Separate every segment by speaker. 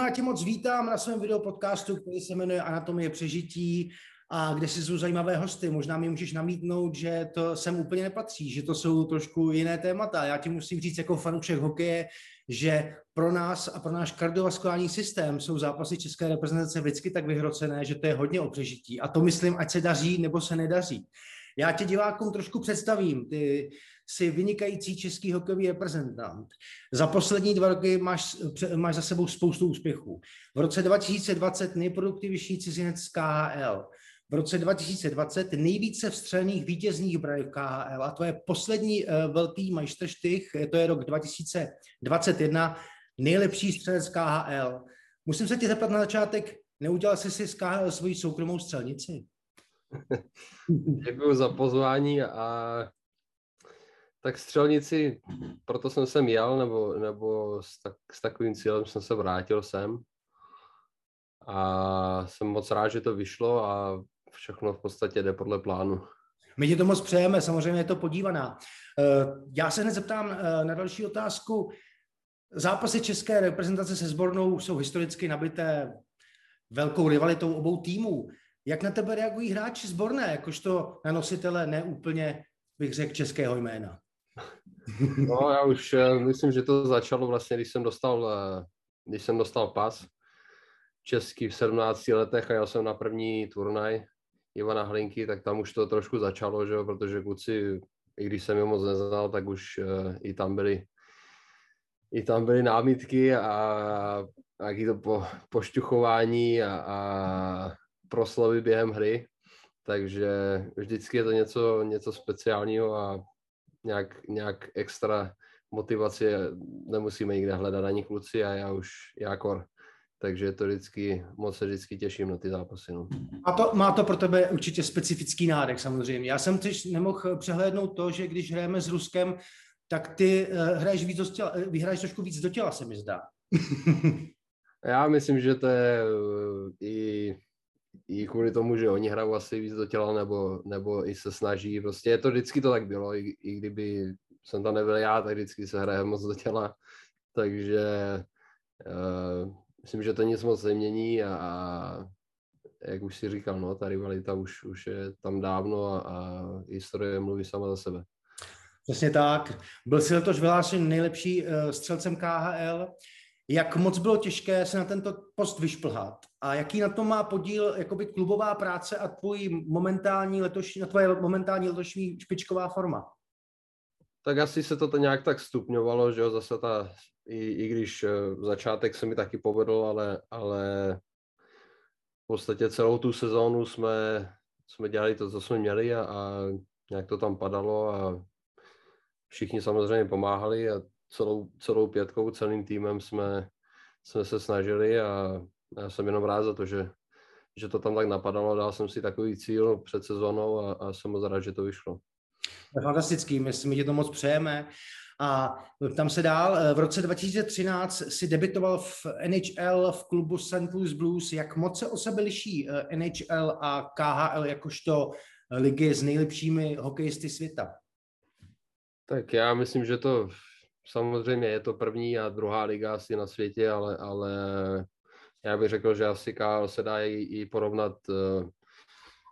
Speaker 1: Já tě moc vítám na svém videopodcastu, který se jmenuje Anatomie přežití a kde si jsou zajímavé hosty. Možná mi můžeš namítnout, že to sem úplně nepatří, že to jsou trošku jiné témata. Já ti musím říct jako fanoušek hokeje, že pro nás a pro náš kardiovaskulární systém jsou zápasy české reprezentace vždycky tak vyhrocené, že to je hodně o přežití. A to myslím, ať se daří nebo se nedaří. Já tě divákům trošku představím. Ty jsi vynikající český hokejový reprezentant. Za poslední dva roky máš, máš za sebou spoustu úspěchů. V roce 2020 nejproduktivnější cizinec KHL. V roce 2020 nejvíce vstřelených vítězných braní v KHL a to je poslední uh, velký majstrštych, to je rok 2021, nejlepší střelec KHL. Musím se tě zeptat na začátek, neudělal jsi si z KHL svoji soukromou střelnici?
Speaker 2: Děkuji za pozvání a tak střelnici, proto jsem sem jel, nebo, nebo s, tak, s takovým cílem jsem se vrátil sem. A jsem moc rád, že to vyšlo a všechno v podstatě jde podle plánu.
Speaker 1: My ti to moc přejeme, samozřejmě je to podívaná. Eh, já se hned zeptám eh, na další otázku. Zápasy české reprezentace se sbornou jsou historicky nabité velkou rivalitou obou týmů. Jak na tebe reagují hráči sborné, jakožto na nositele neúplně, bych řekl, českého jména?
Speaker 2: No, já už eh, myslím, že to začalo vlastně, když jsem dostal, eh, když jsem dostal pas český v 17 letech a já jsem na první turnaj Ivana Hlinky, tak tam už to trošku začalo, že protože kluci, i když jsem je moc neznal, tak už uh, i tam byly i tam byly námitky a nějaký to po, pošťuchování a, a proslovy během hry, takže vždycky je to něco, něco speciálního a nějak, nějak extra motivaci nemusíme nikde hledat ani kluci a já už jakor. Takže to vždycky, moc se vždycky těším na ty zápasy. No.
Speaker 1: A to, má to pro tebe určitě specifický nádech samozřejmě. Já jsem teď nemohl přehlédnout to, že když hrajeme s Ruskem, tak ty uh, hraješ víc do těla, uh, vyhraješ trošku víc do těla, se mi zdá.
Speaker 2: Já myslím, že to je uh, i i kvůli tomu, že oni hrajou asi víc do těla, nebo, nebo i se snaží, prostě je to vždycky to tak bylo, i, i kdyby jsem tam nebyl já, tak vždycky se hraje moc do těla, takže uh, myslím, že to nic moc nemění a, a jak už si říkal, no, ta rivalita už, už je tam dávno a, a historie mluví sama za sebe.
Speaker 1: Přesně tak. Byl si letoš vyhlášen nejlepší uh, střelcem KHL. Jak moc bylo těžké se na tento post vyšplhat a jaký na to má podíl jakoby klubová práce a tvůj momentální letošní, tvoje momentální letošní špičková forma?
Speaker 2: Tak asi se to nějak tak stupňovalo, že jo, zase ta, i, i když eh, začátek se mi taky povedl, ale, ale v podstatě celou tu sezónu jsme, jsme dělali to, co jsme měli a, a nějak to tam padalo a všichni samozřejmě pomáhali a celou, celou pětkou, celým týmem jsme, jsme se snažili a já jsem jenom rád za to, že, že to tam tak napadalo. Dal jsem si takový cíl před sezónou a, a jsem moc rád, že to vyšlo.
Speaker 1: Fantastický, my, my ti to moc přejeme. A tam se dál, v roce 2013 si debitoval v NHL v klubu St. Louis Blues. Jak moc se o sebe liší eh, NHL a KHL jakožto ligy s nejlepšími hokejisty světa?
Speaker 2: Tak já myslím, že to samozřejmě je to první a druhá liga asi na světě, ale, ale já bych řekl, že asi KL se dá i, i porovnat uh,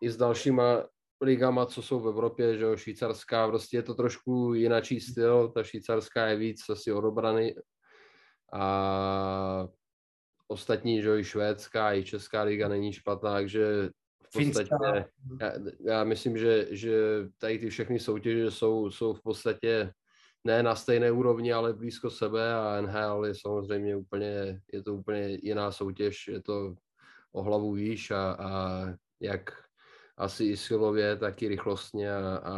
Speaker 2: i s dalšíma ligama, co jsou v Evropě, že jo, švýcarská, prostě je to trošku jináčí styl, ta švýcarská je víc asi odobrany a ostatní, že jo, i švédská, i česká liga není špatná, takže v podstatě, já, já myslím, že, že tady ty všechny soutěže jsou, jsou v podstatě ne na stejné úrovni, ale blízko sebe a NHL je samozřejmě úplně, je to úplně jiná soutěž, je to o hlavu výš a, a jak asi i silově, tak i rychlostně a, a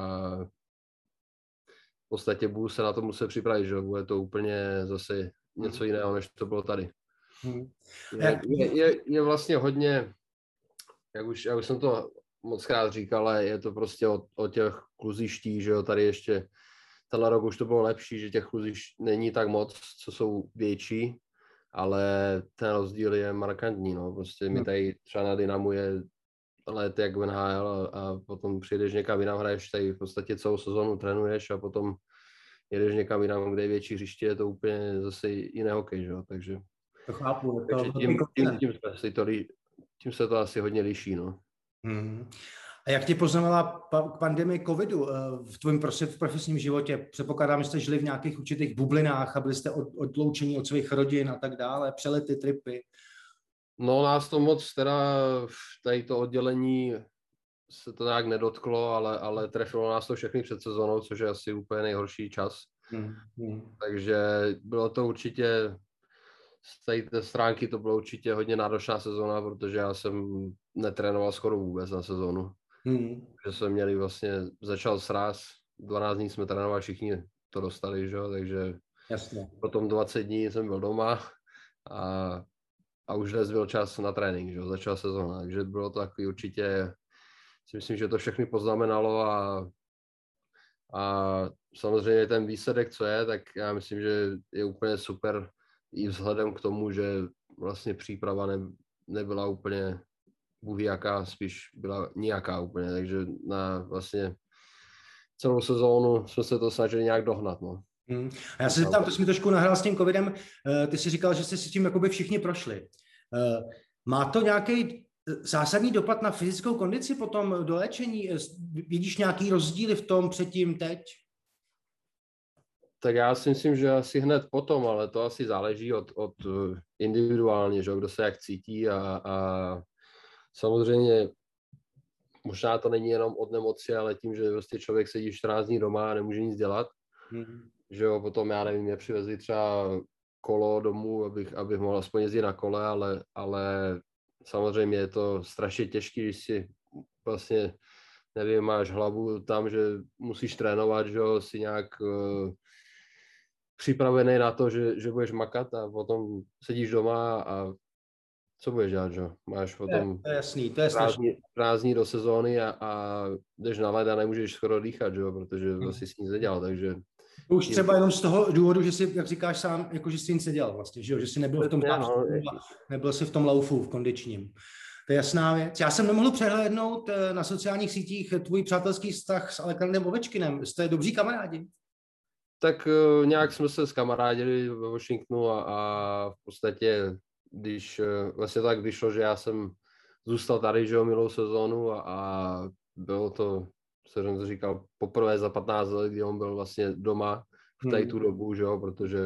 Speaker 2: v podstatě budu se na to muset připravit, že bude to úplně zase něco jiného, než to bylo tady. Hmm. Je, je, je, je vlastně hodně, jak už, jak už jsem to moc krát říkal, ale je to prostě o, o těch kluzištích, že jo, tady ještě tenhle rok už to bylo lepší, že těch kluzišť není tak moc, co jsou větší, ale ten rozdíl je markantní, no. Prostě mi tady třeba na Dynamu je let jak v NHL a, a potom přijdeš někam jinam, hraješ tady v podstatě celou sezonu trénuješ a potom jedeš někam jinam, kde je větší hřiště, je to úplně zase jiný hokej, že jo, takže
Speaker 1: To chápu.
Speaker 2: To, Takže tím, tím, tím, tím, to, tím se to asi hodně liší, no.
Speaker 1: Hmm. A jak tě poznamenala k pandemii covidu eh, v tvém v profesním životě? Předpokládám, že jste žili v nějakých určitých bublinách a byli jste od, odloučení od svých rodin a tak dále, přelety, tripy.
Speaker 2: No nás to moc teda v tady to oddělení se to nějak nedotklo, ale, ale trefilo nás to všechny před sezónou, což je asi úplně nejhorší čas. Hmm. Hmm. Takže bylo to určitě z té, té stránky to bylo určitě hodně náročná sezóna, protože já jsem netrénoval skoro vůbec na sezónu. Hmm. Že jsme měli vlastně, začal sraz, 12 dní jsme trénovali, všichni to dostali, že takže
Speaker 1: Jasně.
Speaker 2: potom 20 dní jsem byl doma a, a už dnes byl čas na trénink, že začala sezóna, takže bylo to takový určitě, si myslím, že to všechny poznamenalo a, a samozřejmě ten výsledek, co je, tak já myslím, že je úplně super i vzhledem k tomu, že vlastně příprava ne, nebyla úplně bůh jaká, spíš byla nijaká úplně, takže na vlastně celou sezónu jsme se to snažili nějak dohnat. No.
Speaker 1: Hmm. A já se zeptám, to jsi mi trošku nahrál s tím covidem, eh, ty jsi říkal, že jste si tím jakoby všichni prošli. Eh, má to nějaký zásadní dopad na fyzickou kondici potom do léčení? Eh, vidíš nějaký rozdíly v tom předtím, teď?
Speaker 2: Tak já si myslím, že asi hned potom, ale to asi záleží od, od individuálně, že, kdo se jak cítí a, a Samozřejmě možná to není jenom od nemoci, ale tím, že prostě člověk sedí 14 dní doma a nemůže nic dělat, mm-hmm. že jo, potom já nevím, mě přivezli třeba kolo domů, abych, abych mohl aspoň jezdit na kole, ale, ale samozřejmě je to strašně těžké, když si vlastně, nevím, máš hlavu tam, že musíš trénovat, že jo, si nějak uh, připravený na to, že, že budeš makat a potom sedíš doma a co budeš dělat, že? Máš potom
Speaker 1: to je jasný, to je
Speaker 2: prázdní, prázdní do sezóny a, a jdeš na led a nemůžeš skoro dýchat, že? protože hmm. vlastně si nic nedělal, takže...
Speaker 1: Už třeba jenom z toho důvodu, že jsi, jak říkáš sám, jako že jsi nic nedělal vlastně, že, jo? že jsi nebyl v tom no, nebyl jsi v tom laufu, v kondičním. To je jasná věc. Já jsem nemohl přehlédnout eh, na sociálních sítích tvůj přátelský vztah s Alexandrem Ovečkinem. Jste dobří kamarádi?
Speaker 2: Tak uh, nějak jsme se skamarádili ve Washingtonu a, a v podstatě když eh, vlastně tak vyšlo, že já jsem zůstal tady, že jo, milou sezónu a, a bylo to, co jsem to říkal, poprvé za 15 let, kdy on byl vlastně doma v tady tu hmm. dobu, že jo, protože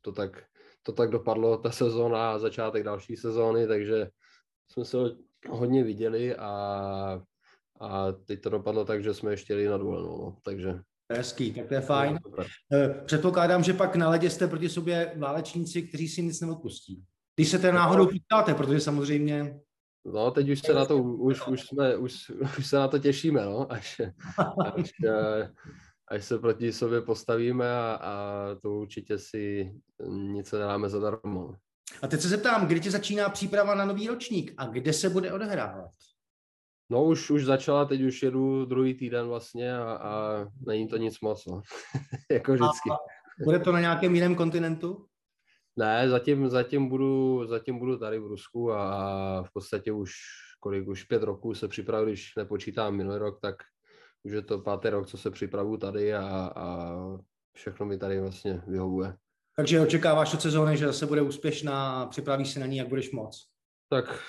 Speaker 2: to tak, to tak dopadlo, ta sezóna a začátek další sezóny, takže jsme se hodně viděli a, a teď to dopadlo tak, že jsme ještě jeli na dovolenou, no, takže
Speaker 1: Hezký, tak to je fajn. Eh, předpokládám, že pak na ledě jste proti sobě válečníci, kteří si nic neodpustí. Když se ten náhodou pýtáte, protože samozřejmě...
Speaker 2: No, teď už se na to, už, už, jsme, už, už se na to těšíme, no, až, až, eh, až se proti sobě postavíme a, a to určitě si nic nedáme zadarmo.
Speaker 1: A teď se zeptám, kdy ti začíná příprava na nový ročník a kde se bude odehrávat?
Speaker 2: No už, už začala, teď už jedu druhý týden vlastně a, a není to nic moc, no. jako vždycky. A
Speaker 1: bude to na nějakém jiném kontinentu?
Speaker 2: Ne, zatím, zatím, budu, zatím budu tady v Rusku a v podstatě už kolik, už pět roků se připravuji, když nepočítám minulý rok, tak už je to pátý rok, co se připravu tady a, a všechno mi tady vlastně vyhovuje.
Speaker 1: Takže očekáváš od sezóny, že se bude úspěšná a připravíš se na ní, jak budeš moc?
Speaker 2: Tak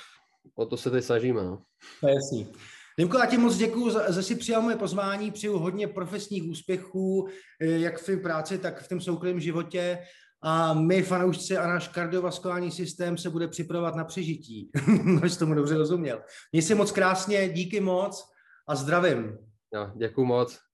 Speaker 2: o to se teď snažíme. No.
Speaker 1: To je jasný. Dimko, já ti moc děkuji, že jsi přijal moje pozvání, přeju hodně profesních úspěchů, jak v té práci, tak v tom soukromém životě a my, fanoušci a náš kardiovaskulární systém se bude připravovat na přežití. Máš tomu dobře rozuměl. Měj si moc krásně, díky moc a zdravím.
Speaker 2: Jo, děkuji moc.